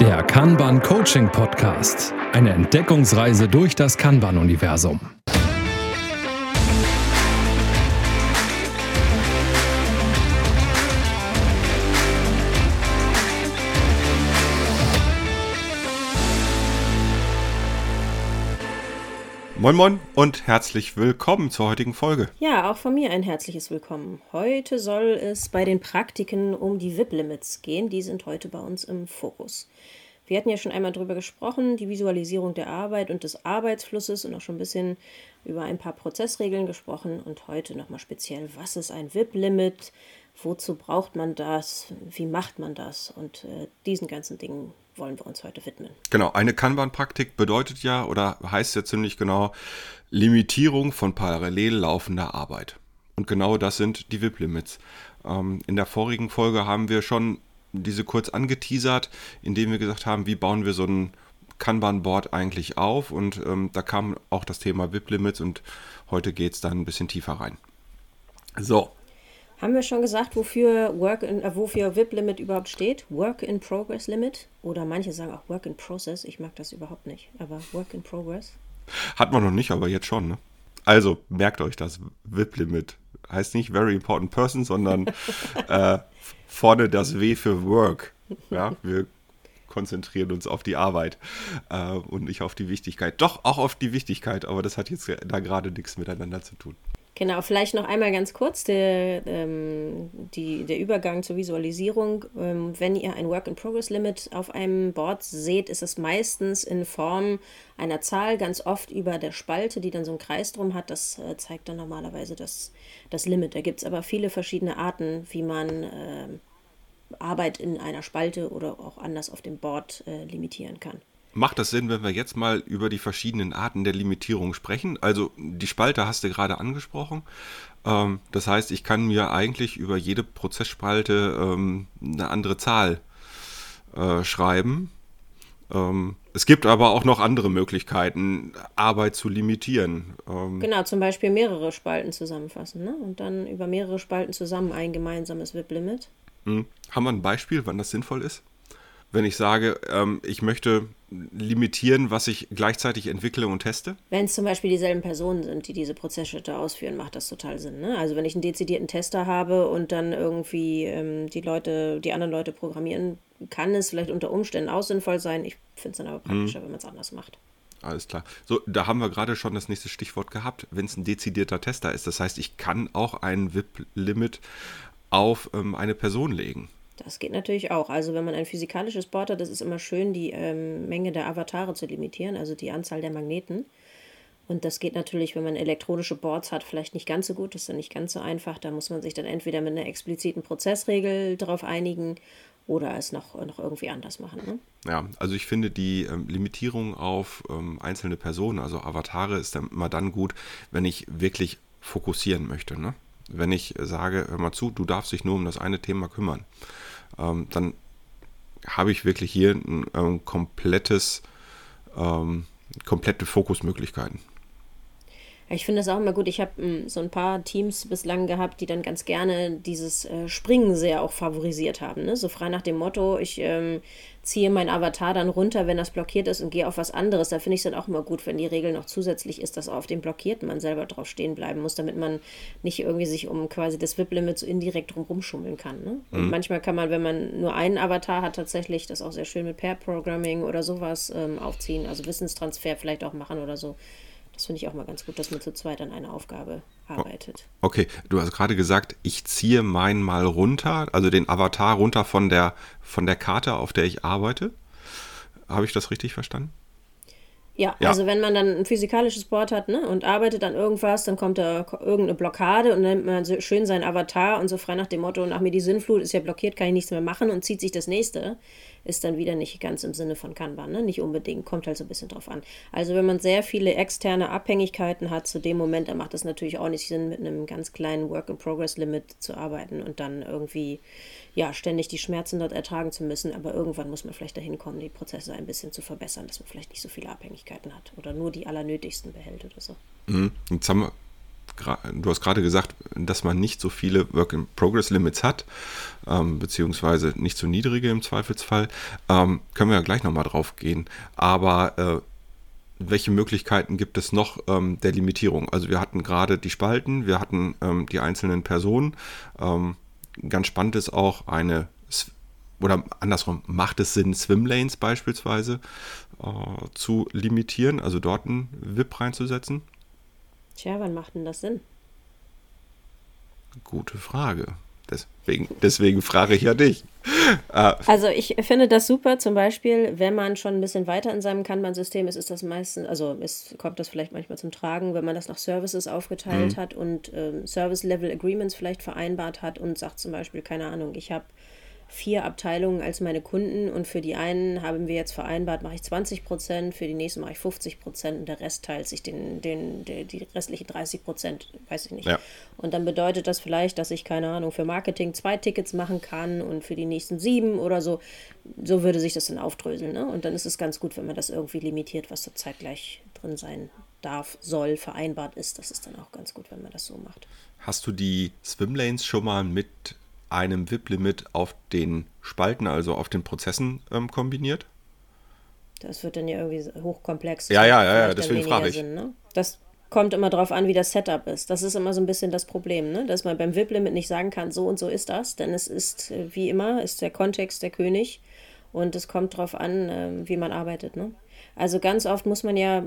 Der Kanban Coaching Podcast. Eine Entdeckungsreise durch das Kanban-Universum. Moin Moin und herzlich willkommen zur heutigen Folge. Ja, auch von mir ein herzliches Willkommen. Heute soll es bei den Praktiken um die VIP-Limits gehen. Die sind heute bei uns im Fokus. Wir hatten ja schon einmal darüber gesprochen, die Visualisierung der Arbeit und des Arbeitsflusses und auch schon ein bisschen über ein paar Prozessregeln gesprochen. Und heute nochmal speziell, was ist ein VIP-Limit? Wozu braucht man das? Wie macht man das? Und äh, diesen ganzen Dingen wollen wir uns heute widmen. Genau, eine Kanban-Praktik bedeutet ja oder heißt ja ziemlich genau Limitierung von parallel laufender Arbeit. Und genau das sind die VIP-Limits. Ähm, in der vorigen Folge haben wir schon diese kurz angeteasert, indem wir gesagt haben, wie bauen wir so ein Kanban-Board eigentlich auf. Und ähm, da kam auch das Thema VIP-Limits und heute geht es dann ein bisschen tiefer rein. So, haben wir schon gesagt, wofür Work in, äh, wofür VIP Limit überhaupt steht? Work in Progress Limit oder manche sagen auch Work in Process. Ich mag das überhaupt nicht, aber Work in Progress. Hat man noch nicht, aber jetzt schon. Ne? Also merkt euch das VIP Limit heißt nicht Very Important Person, sondern äh, vorne das W für Work. Ja, wir konzentrieren uns auf die Arbeit äh, und nicht auf die Wichtigkeit. Doch auch auf die Wichtigkeit, aber das hat jetzt da gerade nichts miteinander zu tun. Genau, vielleicht noch einmal ganz kurz der, ähm, die, der Übergang zur Visualisierung. Ähm, wenn ihr ein Work-in-Progress-Limit auf einem Board seht, ist es meistens in Form einer Zahl, ganz oft über der Spalte, die dann so einen Kreis drum hat. Das äh, zeigt dann normalerweise das, das Limit. Da gibt es aber viele verschiedene Arten, wie man äh, Arbeit in einer Spalte oder auch anders auf dem Board äh, limitieren kann. Macht das Sinn, wenn wir jetzt mal über die verschiedenen Arten der Limitierung sprechen? Also die Spalte hast du gerade angesprochen. Ähm, das heißt, ich kann mir eigentlich über jede Prozessspalte ähm, eine andere Zahl äh, schreiben. Ähm, es gibt aber auch noch andere Möglichkeiten, Arbeit zu limitieren. Ähm, genau, zum Beispiel mehrere Spalten zusammenfassen ne? und dann über mehrere Spalten zusammen ein gemeinsames VIP-Limit. Hm. Haben wir ein Beispiel, wann das sinnvoll ist? wenn ich sage, ähm, ich möchte limitieren, was ich gleichzeitig entwickle und teste? Wenn es zum Beispiel dieselben Personen sind, die diese Prozessschritte ausführen, macht das total Sinn. Ne? Also wenn ich einen dezidierten Tester habe und dann irgendwie ähm, die Leute, die anderen Leute programmieren, kann es vielleicht unter Umständen auch sinnvoll sein. Ich finde es dann aber praktischer, hm. wenn man es anders macht. Alles klar. So, da haben wir gerade schon das nächste Stichwort gehabt, wenn es ein dezidierter Tester ist. Das heißt, ich kann auch ein VIP-Limit auf ähm, eine Person legen. Das geht natürlich auch. Also wenn man ein physikalisches Board hat, das ist immer schön, die ähm, Menge der Avatare zu limitieren, also die Anzahl der Magneten. Und das geht natürlich, wenn man elektronische Boards hat, vielleicht nicht ganz so gut. Das ist dann nicht ganz so einfach. Da muss man sich dann entweder mit einer expliziten Prozessregel darauf einigen oder es noch, noch irgendwie anders machen. Ne? Ja, also ich finde die ähm, Limitierung auf ähm, einzelne Personen, also Avatare, ist dann immer dann gut, wenn ich wirklich fokussieren möchte. Ne? Wenn ich sage, hör mal zu, du darfst dich nur um das eine Thema kümmern ähm, dann habe ich wirklich hier ein, ein komplettes, ähm, komplette Fokusmöglichkeiten. Ich finde das auch immer gut. Ich habe ähm, so ein paar Teams bislang gehabt, die dann ganz gerne dieses äh, Springen sehr auch favorisiert haben. Ne? So frei nach dem Motto, ich ähm, ziehe mein Avatar dann runter, wenn das blockiert ist und gehe auf was anderes. Da finde ich es dann auch immer gut, wenn die Regel noch zusätzlich ist, dass auf dem Blockierten man selber drauf stehen bleiben muss, damit man nicht irgendwie sich um quasi das VIP-Limit so indirekt rumschummeln kann. Ne? Mhm. manchmal kann man, wenn man nur einen Avatar hat, tatsächlich das auch sehr schön mit Pair-Programming oder sowas ähm, aufziehen, also Wissenstransfer vielleicht auch machen oder so. Das finde ich auch mal ganz gut, dass man zu zweit an einer Aufgabe arbeitet. Okay, du hast gerade gesagt, ich ziehe meinen mal runter, also den Avatar runter von der, von der Karte, auf der ich arbeite. Habe ich das richtig verstanden? Ja, ja, also wenn man dann ein physikalisches Board hat ne, und arbeitet an irgendwas, dann kommt da irgendeine Blockade und dann nimmt man so schön seinen Avatar und so frei nach dem Motto, nach mir die Sinnflut ist ja blockiert, kann ich nichts mehr machen und zieht sich das nächste, ist dann wieder nicht ganz im Sinne von Kanban, ne? nicht unbedingt, kommt halt so ein bisschen drauf an. Also wenn man sehr viele externe Abhängigkeiten hat zu dem Moment, dann macht es natürlich auch nicht Sinn, mit einem ganz kleinen Work-in-Progress-Limit zu arbeiten und dann irgendwie ja, ständig die Schmerzen dort ertragen zu müssen, aber irgendwann muss man vielleicht dahin kommen, die Prozesse ein bisschen zu verbessern, dass man vielleicht nicht so viele Abhängigkeiten hat oder nur die allernötigsten behält oder so. Mhm. Jetzt haben wir du hast gerade gesagt, dass man nicht so viele Work-in-Progress-Limits hat, ähm, beziehungsweise nicht so niedrige im Zweifelsfall. Ähm, können wir ja gleich nochmal drauf gehen. Aber äh, welche Möglichkeiten gibt es noch ähm, der Limitierung? Also wir hatten gerade die Spalten, wir hatten ähm, die einzelnen Personen. Ähm, ganz spannend ist auch eine, oder andersrum, macht es Sinn, Swimlanes beispielsweise äh, zu limitieren, also dort einen VIP reinzusetzen? Tja, wann macht denn das Sinn? Gute Frage. Deswegen, deswegen frage ich ja dich. Äh, also ich finde das super, zum Beispiel, wenn man schon ein bisschen weiter in seinem Kanban-System ist, ist das meistens, also es kommt das vielleicht manchmal zum Tragen, wenn man das nach Services aufgeteilt mhm. hat und ähm, Service-Level-Agreements vielleicht vereinbart hat und sagt zum Beispiel, keine Ahnung, ich habe vier Abteilungen als meine Kunden und für die einen haben wir jetzt vereinbart, mache ich 20 Prozent, für die nächsten mache ich 50 Prozent und der Rest teilt sich den, den, den die restlichen 30 Prozent, weiß ich nicht. Ja. Und dann bedeutet das vielleicht, dass ich, keine Ahnung, für Marketing zwei Tickets machen kann und für die nächsten sieben oder so. So würde sich das dann aufdröseln. Ne? Und dann ist es ganz gut, wenn man das irgendwie limitiert, was zur Zeit gleich drin sein darf, soll, vereinbart ist. Das ist dann auch ganz gut, wenn man das so macht. Hast du die Swimlanes schon mal mit einem VIP-Limit auf den Spalten, also auf den Prozessen ähm, kombiniert? Das wird dann ja irgendwie hochkomplex. Ja, ja, ja, ja deswegen frage ich. Sinn, ne? Das kommt immer darauf an, wie das Setup ist. Das ist immer so ein bisschen das Problem, ne? dass man beim VIP-Limit nicht sagen kann, so und so ist das, denn es ist, äh, wie immer, ist der Kontext der König und es kommt darauf an, ähm, wie man arbeitet. Ne? Also ganz oft muss man ja,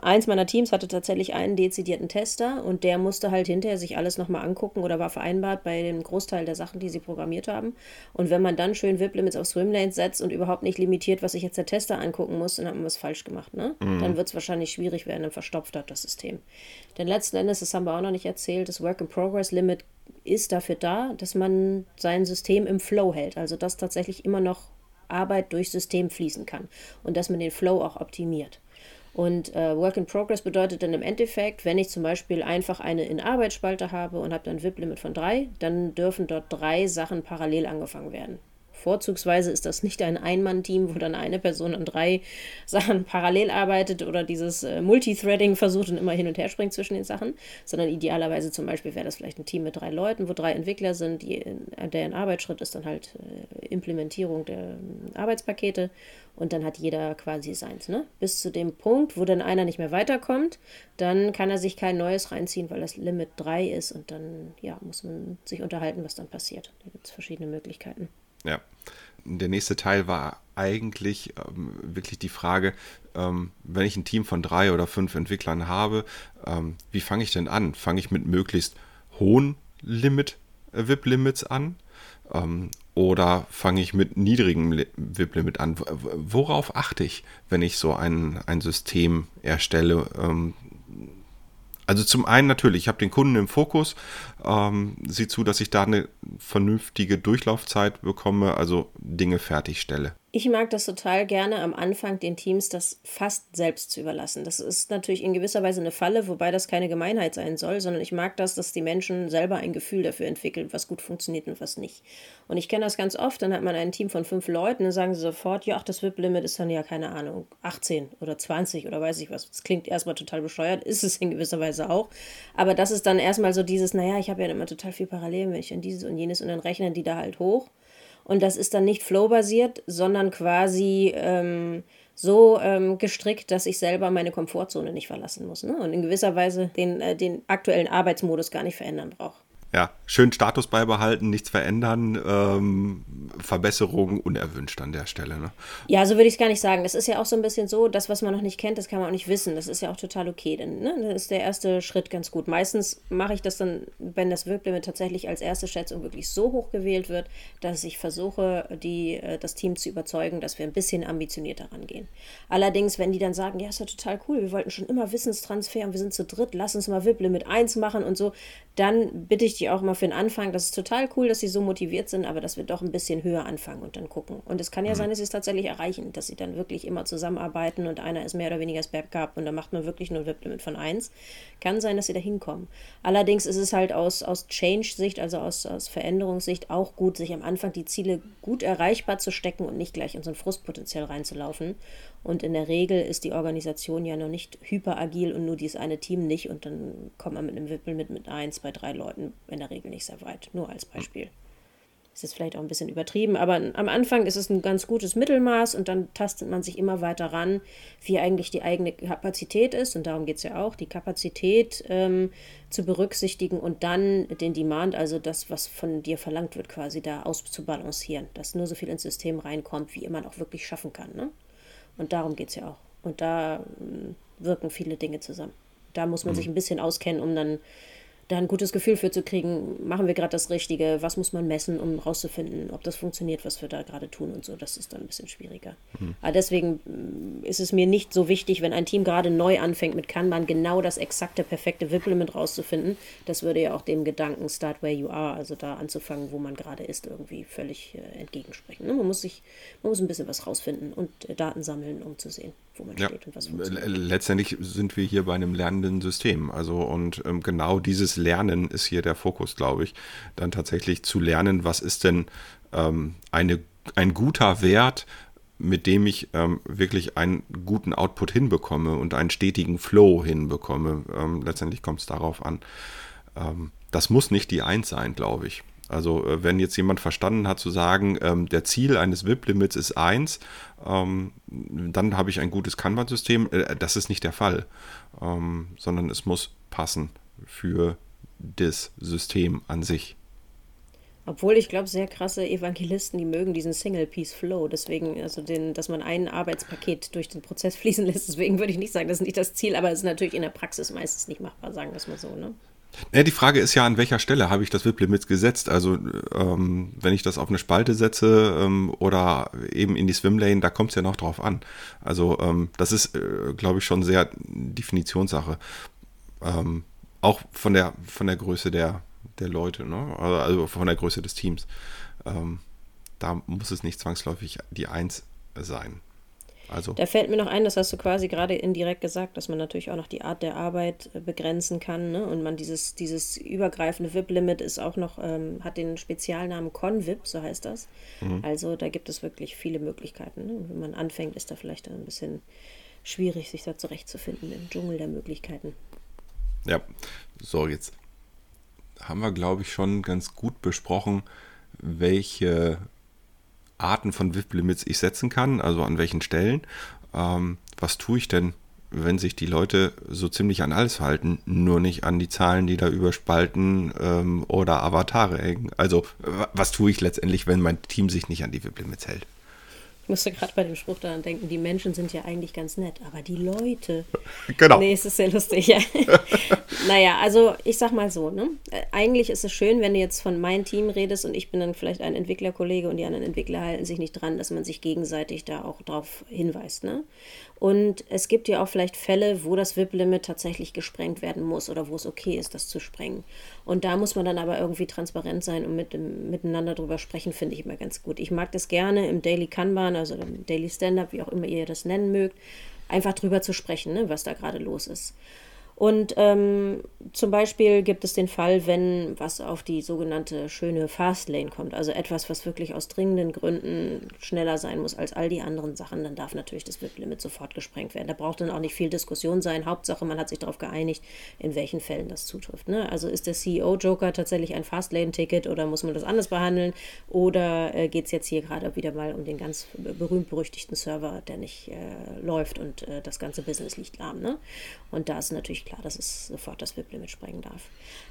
eins meiner Teams hatte tatsächlich einen dezidierten Tester und der musste halt hinterher sich alles nochmal angucken oder war vereinbart bei dem Großteil der Sachen, die sie programmiert haben. Und wenn man dann schön VIP-Limits auf Swimlanes setzt und überhaupt nicht limitiert, was sich jetzt der Tester angucken muss, dann hat man was falsch gemacht. Ne? Mhm. Dann wird es wahrscheinlich schwierig werden, dann verstopft hat das System. Denn letzten Endes, das haben wir auch noch nicht erzählt, das Work-in-Progress-Limit ist dafür da, dass man sein System im Flow hält. Also dass tatsächlich immer noch Arbeit durch System fließen kann und dass man den Flow auch optimiert. Und äh, Work in Progress bedeutet dann im Endeffekt, wenn ich zum Beispiel einfach eine In-Arbeit-Spalte habe und habe dann VIP-Limit von drei, dann dürfen dort drei Sachen parallel angefangen werden. Vorzugsweise ist das nicht ein Ein-Mann-Team, wo dann eine Person an drei Sachen parallel arbeitet oder dieses äh, Multithreading versucht und immer hin und her springt zwischen den Sachen, sondern idealerweise zum Beispiel wäre das vielleicht ein Team mit drei Leuten, wo drei Entwickler sind, die in, der in Arbeitsschritt ist dann halt äh, Implementierung der äh, Arbeitspakete und dann hat jeder quasi seins. Ne? Bis zu dem Punkt, wo dann einer nicht mehr weiterkommt, dann kann er sich kein neues reinziehen, weil das Limit 3 ist und dann ja, muss man sich unterhalten, was dann passiert. Da gibt es verschiedene Möglichkeiten. Ja. Der nächste Teil war eigentlich ähm, wirklich die Frage, ähm, wenn ich ein Team von drei oder fünf Entwicklern habe, ähm, wie fange ich denn an? Fange ich mit möglichst hohen Limit, äh, VIP-Limits an? Ähm, oder fange ich mit niedrigem VIP-Limit an? Worauf achte ich, wenn ich so ein, ein System erstelle? Also zum einen natürlich, ich habe den Kunden im Fokus, ähm, sieh zu, dass ich da eine vernünftige Durchlaufzeit bekomme, also Dinge fertigstelle. Ich mag das total gerne am Anfang den Teams das fast selbst zu überlassen. Das ist natürlich in gewisser Weise eine Falle, wobei das keine Gemeinheit sein soll, sondern ich mag das, dass die Menschen selber ein Gefühl dafür entwickeln, was gut funktioniert und was nicht. Und ich kenne das ganz oft, dann hat man ein Team von fünf Leuten, dann sagen sie sofort, ja, ach, das VIP-Limit ist dann ja keine Ahnung, 18 oder 20 oder weiß ich was. Das klingt erstmal total bescheuert, ist es in gewisser Weise auch. Aber das ist dann erstmal so dieses, naja, ich habe ja immer total viel Parallelen, wenn ich an dieses und jenes und dann rechnen die da halt hoch. Und das ist dann nicht flow-basiert, sondern quasi ähm, so ähm, gestrickt, dass ich selber meine Komfortzone nicht verlassen muss. Ne? Und in gewisser Weise den, äh, den aktuellen Arbeitsmodus gar nicht verändern brauche ja, schön Status beibehalten, nichts verändern, ähm, Verbesserungen unerwünscht an der Stelle. Ne? Ja, so würde ich es gar nicht sagen. Das ist ja auch so ein bisschen so, das, was man noch nicht kennt, das kann man auch nicht wissen. Das ist ja auch total okay. Denn, ne? Das ist der erste Schritt ganz gut. Meistens mache ich das dann, wenn das Worklimit tatsächlich als erste Schätzung wirklich so hoch gewählt wird, dass ich versuche, die, äh, das Team zu überzeugen, dass wir ein bisschen ambitionierter rangehen. Allerdings, wenn die dann sagen, ja, ist ja total cool, wir wollten schon immer Wissenstransfer und wir sind zu dritt, lass uns mal VIP-Limit 1 machen und so, dann bitte ich die auch mal für den Anfang. Das ist total cool, dass sie so motiviert sind, aber dass wir doch ein bisschen höher anfangen und dann gucken. Und es kann ja mhm. sein, dass sie es tatsächlich erreichen, dass sie dann wirklich immer zusammenarbeiten und einer ist mehr oder weniger das Backup und dann macht man wirklich nur ein WIP-Limit von 1. Kann sein, dass sie da hinkommen. Allerdings ist es halt aus, aus Change-Sicht, also aus, aus Veränderungssicht auch gut, sich am Anfang die Ziele gut erreichbar zu stecken und nicht gleich in so ein Frustpotenzial reinzulaufen. Und in der Regel ist die Organisation ja noch nicht hyperagil und nur dieses eine Team nicht und dann kommt man mit einem Wippel mit, mit eins bei drei Leuten in der Regel nicht sehr weit. Nur als Beispiel. Ist jetzt vielleicht auch ein bisschen übertrieben, aber am Anfang ist es ein ganz gutes Mittelmaß und dann tastet man sich immer weiter ran, wie eigentlich die eigene Kapazität ist. Und darum geht es ja auch, die Kapazität ähm, zu berücksichtigen und dann den Demand, also das, was von dir verlangt wird, quasi da auszubalancieren, dass nur so viel ins System reinkommt, wie man auch wirklich schaffen kann. Ne? Und darum geht es ja auch. Und da ähm, wirken viele Dinge zusammen. Da muss man mhm. sich ein bisschen auskennen, um dann da ein gutes Gefühl für zu kriegen, machen wir gerade das Richtige, was muss man messen, um rauszufinden, ob das funktioniert, was wir da gerade tun und so. Das ist dann ein bisschen schwieriger. Mhm. Aber deswegen mm, ist es mir nicht so wichtig, wenn ein Team gerade neu anfängt mit Kanban, genau das exakte, perfekte WIP-Limit rauszufinden. Das würde ja auch dem Gedanken Start Where You Are, also da anzufangen, wo man gerade ist, irgendwie völlig äh, entgegensprechen. Ne? Man muss sich, man muss ein bisschen was rausfinden und äh, Daten sammeln, um zu sehen wo man ja, steht und was funktioniert. Letztendlich sind wir hier bei einem lernenden System. Also und ähm, genau dieses Lernen ist hier der Fokus, glaube ich. Dann tatsächlich zu lernen, was ist denn ähm, eine, ein guter Wert, mit dem ich ähm, wirklich einen guten Output hinbekomme und einen stetigen Flow hinbekomme. Ähm, letztendlich kommt es darauf an. Ähm, das muss nicht die Eins sein, glaube ich. Also äh, wenn jetzt jemand verstanden hat zu sagen, ähm, der Ziel eines WIP-Limits ist 1, ähm, dann habe ich ein gutes Kanban-System. Äh, das ist nicht der Fall, ähm, sondern es muss passen für das System an sich. Obwohl ich glaube, sehr krasse Evangelisten, die mögen diesen Single-Piece-Flow. Deswegen, also den, dass man ein Arbeitspaket durch den Prozess fließen lässt. Deswegen würde ich nicht sagen, das ist nicht das Ziel, aber es ist natürlich in der Praxis meistens nicht machbar, sagen wir es mal so. Ne? Ja, die Frage ist ja, an welcher Stelle habe ich das WIP-Limit gesetzt? Also, ähm, wenn ich das auf eine Spalte setze ähm, oder eben in die Swimlane, da kommt es ja noch drauf an. Also, ähm, das ist, äh, glaube ich, schon sehr Definitionssache. Ähm, auch von der, von der Größe der, der Leute, ne? also von der Größe des Teams. Ähm, da muss es nicht zwangsläufig die Eins sein. Also. Da fällt mir noch ein, das hast du quasi gerade indirekt gesagt, dass man natürlich auch noch die Art der Arbeit äh, begrenzen kann. Ne? Und man dieses, dieses übergreifende VIP-Limit ist auch noch, ähm, hat den Spezialnamen Convip, so heißt das. Mhm. Also da gibt es wirklich viele Möglichkeiten. Ne? Wenn man anfängt, ist da vielleicht ein bisschen schwierig, sich da zurechtzufinden im Dschungel der Möglichkeiten. Ja, so jetzt haben wir, glaube ich, schon ganz gut besprochen, welche Arten von WIP-Limits ich setzen kann, also an welchen Stellen. Ähm, was tue ich denn, wenn sich die Leute so ziemlich an alles halten, nur nicht an die Zahlen, die da über Spalten ähm, oder Avatare hängen? Also was tue ich letztendlich, wenn mein Team sich nicht an die WIP-Limits hält? Ich musste gerade bei dem Spruch daran denken, die Menschen sind ja eigentlich ganz nett, aber die Leute. Genau. Nee, es ist sehr lustig, ja. naja, also ich sag mal so, ne? Äh, eigentlich ist es schön, wenn du jetzt von meinem Team redest und ich bin dann vielleicht ein Entwicklerkollege und die anderen Entwickler halten sich nicht dran, dass man sich gegenseitig da auch drauf hinweist, ne? Und es gibt ja auch vielleicht Fälle, wo das WIP-Limit tatsächlich gesprengt werden muss oder wo es okay ist, das zu sprengen. Und da muss man dann aber irgendwie transparent sein und mit, miteinander drüber sprechen, finde ich immer ganz gut. Ich mag das gerne im Daily Kanban, also im Daily Stand-up, wie auch immer ihr das nennen mögt, einfach drüber zu sprechen, ne, was da gerade los ist. Und ähm, zum Beispiel gibt es den Fall, wenn was auf die sogenannte schöne Fastlane kommt, also etwas, was wirklich aus dringenden Gründen schneller sein muss als all die anderen Sachen, dann darf natürlich das WIP-Limit sofort gesprengt werden. Da braucht dann auch nicht viel Diskussion sein. Hauptsache, man hat sich darauf geeinigt, in welchen Fällen das zutrifft. Ne? Also ist der CEO-Joker tatsächlich ein Fastlane-Ticket oder muss man das anders behandeln? Oder äh, geht es jetzt hier gerade wieder mal um den ganz berühmt-berüchtigten Server, der nicht äh, läuft und äh, das ganze Business liegt lahm? Ne? Und da ist natürlich klar, dass es sofort das WIP-Limit sprengen darf.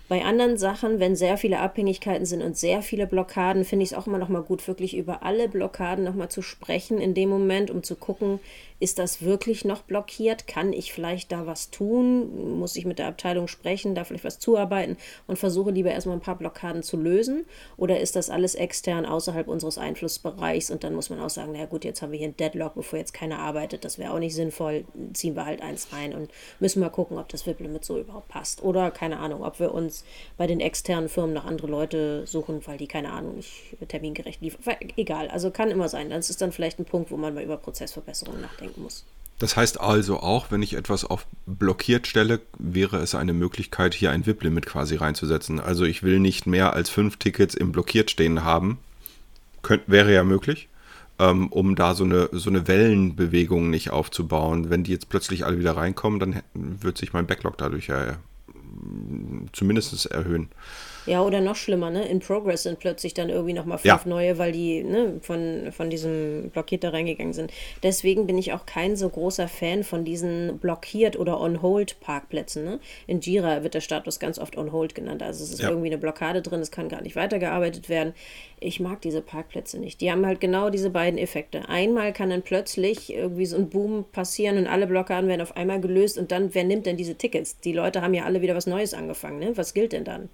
Bei anderen Sachen, wenn sehr viele Abhängigkeiten sind und sehr viele Blockaden, finde ich es auch immer noch mal gut, wirklich über alle Blockaden noch mal zu sprechen in dem Moment, um zu gucken, ist das wirklich noch blockiert? Kann ich vielleicht da was tun? Muss ich mit der Abteilung sprechen, da vielleicht was zuarbeiten und versuche lieber erstmal ein paar Blockaden zu lösen? Oder ist das alles extern außerhalb unseres Einflussbereichs und dann muss man auch sagen, na gut, jetzt haben wir hier ein Deadlock, bevor jetzt keiner arbeitet, das wäre auch nicht sinnvoll, ziehen wir halt eins rein und müssen mal gucken, ob das WIP-Limit so überhaupt passt. Oder keine Ahnung, ob wir uns bei den externen Firmen noch andere Leute suchen, weil die, keine Ahnung, nicht termingerecht liefern. Egal, also kann immer sein. Das ist dann vielleicht ein Punkt, wo man mal über Prozessverbesserungen nachdenken muss. Das heißt also auch, wenn ich etwas auf blockiert stelle, wäre es eine Möglichkeit, hier ein VIP-Limit quasi reinzusetzen. Also ich will nicht mehr als fünf Tickets im blockiert stehen haben. Könnt, wäre ja möglich, ähm, um da so eine, so eine Wellenbewegung nicht aufzubauen. Wenn die jetzt plötzlich alle wieder reinkommen, dann wird sich mein Backlog dadurch ja zumindest erhöhen. Ja, oder noch schlimmer, ne? In Progress sind plötzlich dann irgendwie nochmal fünf ja. neue, weil die ne, von, von diesem blockiert da reingegangen sind. Deswegen bin ich auch kein so großer Fan von diesen blockiert oder on-hold Parkplätzen. Ne? In Jira wird der Status ganz oft on-hold genannt. Also es ist ja. irgendwie eine Blockade drin, es kann gar nicht weitergearbeitet werden. Ich mag diese Parkplätze nicht. Die haben halt genau diese beiden Effekte. Einmal kann dann plötzlich irgendwie so ein Boom passieren und alle Blockaden werden auf einmal gelöst und dann, wer nimmt denn diese Tickets? Die Leute haben ja alle wieder was Neues angefangen. Ne? Was gilt denn dann?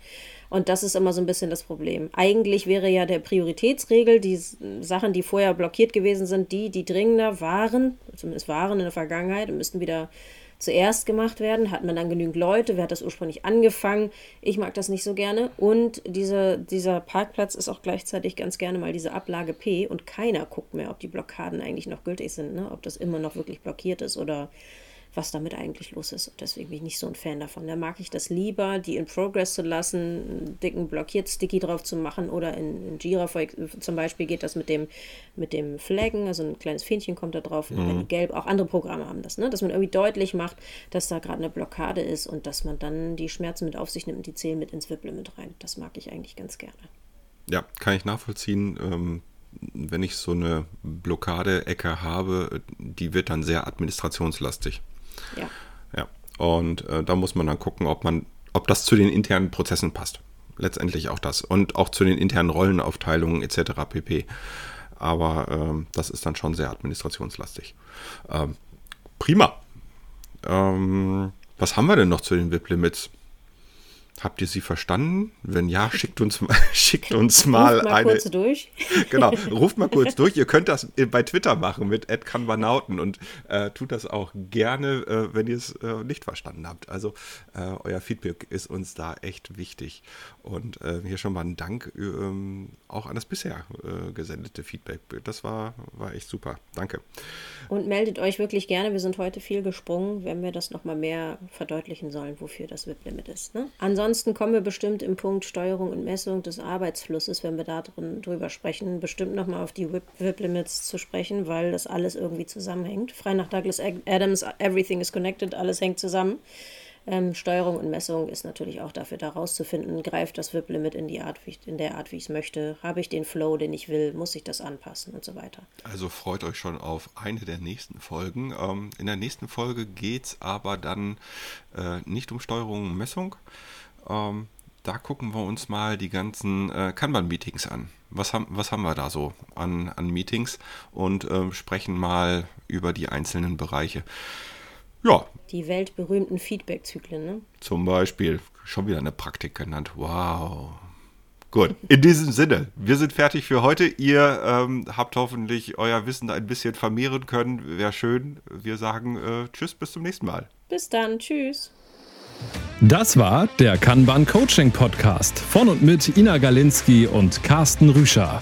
Und das ist immer so ein bisschen das Problem. Eigentlich wäre ja der Prioritätsregel, die Sachen, die vorher blockiert gewesen sind, die, die dringender waren, zumindest waren in der Vergangenheit und müssten wieder zuerst gemacht werden. Hat man dann genügend Leute? Wer hat das ursprünglich angefangen? Ich mag das nicht so gerne. Und diese, dieser Parkplatz ist auch gleichzeitig ganz gerne mal diese Ablage P und keiner guckt mehr, ob die Blockaden eigentlich noch gültig sind, ne? ob das immer noch wirklich blockiert ist oder was damit eigentlich los ist. Und deswegen bin ich nicht so ein Fan davon. Da mag ich das lieber, die in Progress zu lassen, einen dicken Blockiert-Sticky drauf zu machen oder in, in Jira zum Beispiel geht das mit dem, mit dem Flaggen, also ein kleines Fähnchen kommt da drauf, mhm. gelb, auch andere Programme haben das, ne? dass man irgendwie deutlich macht, dass da gerade eine Blockade ist und dass man dann die Schmerzen mit auf sich nimmt und die zählen mit ins WIP-Limit rein. Das mag ich eigentlich ganz gerne. Ja, kann ich nachvollziehen. Ähm wenn ich so eine Blockade-Ecke habe, die wird dann sehr administrationslastig. Ja. Ja. Und äh, da muss man dann gucken, ob man, ob das zu den internen Prozessen passt. Letztendlich auch das. Und auch zu den internen Rollenaufteilungen etc. pp. Aber ähm, das ist dann schon sehr administrationslastig. Ähm, prima. Ähm, was haben wir denn noch zu den VIP-Limits? Habt ihr sie verstanden? Wenn ja, schickt uns, schickt uns mal, ruft mal eine. Kurz durch. genau, ruft mal kurz durch. Ihr könnt das bei Twitter machen mit @kanbanauten und äh, tut das auch gerne, äh, wenn ihr es äh, nicht verstanden habt. Also äh, euer Feedback ist uns da echt wichtig. Und äh, hier schon mal ein Dank ähm, auch an das bisher äh, gesendete Feedback. Das war, war echt super. Danke. Und meldet euch wirklich gerne. Wir sind heute viel gesprungen, wenn wir das nochmal mehr verdeutlichen sollen, wofür das WIP-Limit ist. Ne? Ansonsten kommen wir bestimmt im Punkt Steuerung und Messung des Arbeitsflusses, wenn wir da drin, drüber sprechen, bestimmt nochmal auf die WIP-Limits zu sprechen, weil das alles irgendwie zusammenhängt. Frei nach Douglas Adams, everything is connected, alles hängt zusammen. Ähm, Steuerung und Messung ist natürlich auch dafür da rauszufinden, greift das WIP-Limit in, in der Art, wie ich es möchte, habe ich den Flow, den ich will, muss ich das anpassen und so weiter. Also freut euch schon auf eine der nächsten Folgen. Ähm, in der nächsten Folge geht es aber dann äh, nicht um Steuerung und Messung. Ähm, da gucken wir uns mal die ganzen äh, Kanban-Meetings an. Was haben, was haben wir da so an, an Meetings und äh, sprechen mal über die einzelnen Bereiche. Ja. Die weltberühmten Feedback-Zyklen, ne? Zum Beispiel. Schon wieder eine Praktik genannt. Wow. Gut, in diesem Sinne, wir sind fertig für heute. Ihr ähm, habt hoffentlich euer Wissen ein bisschen vermehren können. Wäre schön. Wir sagen äh, Tschüss, bis zum nächsten Mal. Bis dann, Tschüss. Das war der Kanban Coaching Podcast von und mit Ina Galinski und Carsten Rüscher.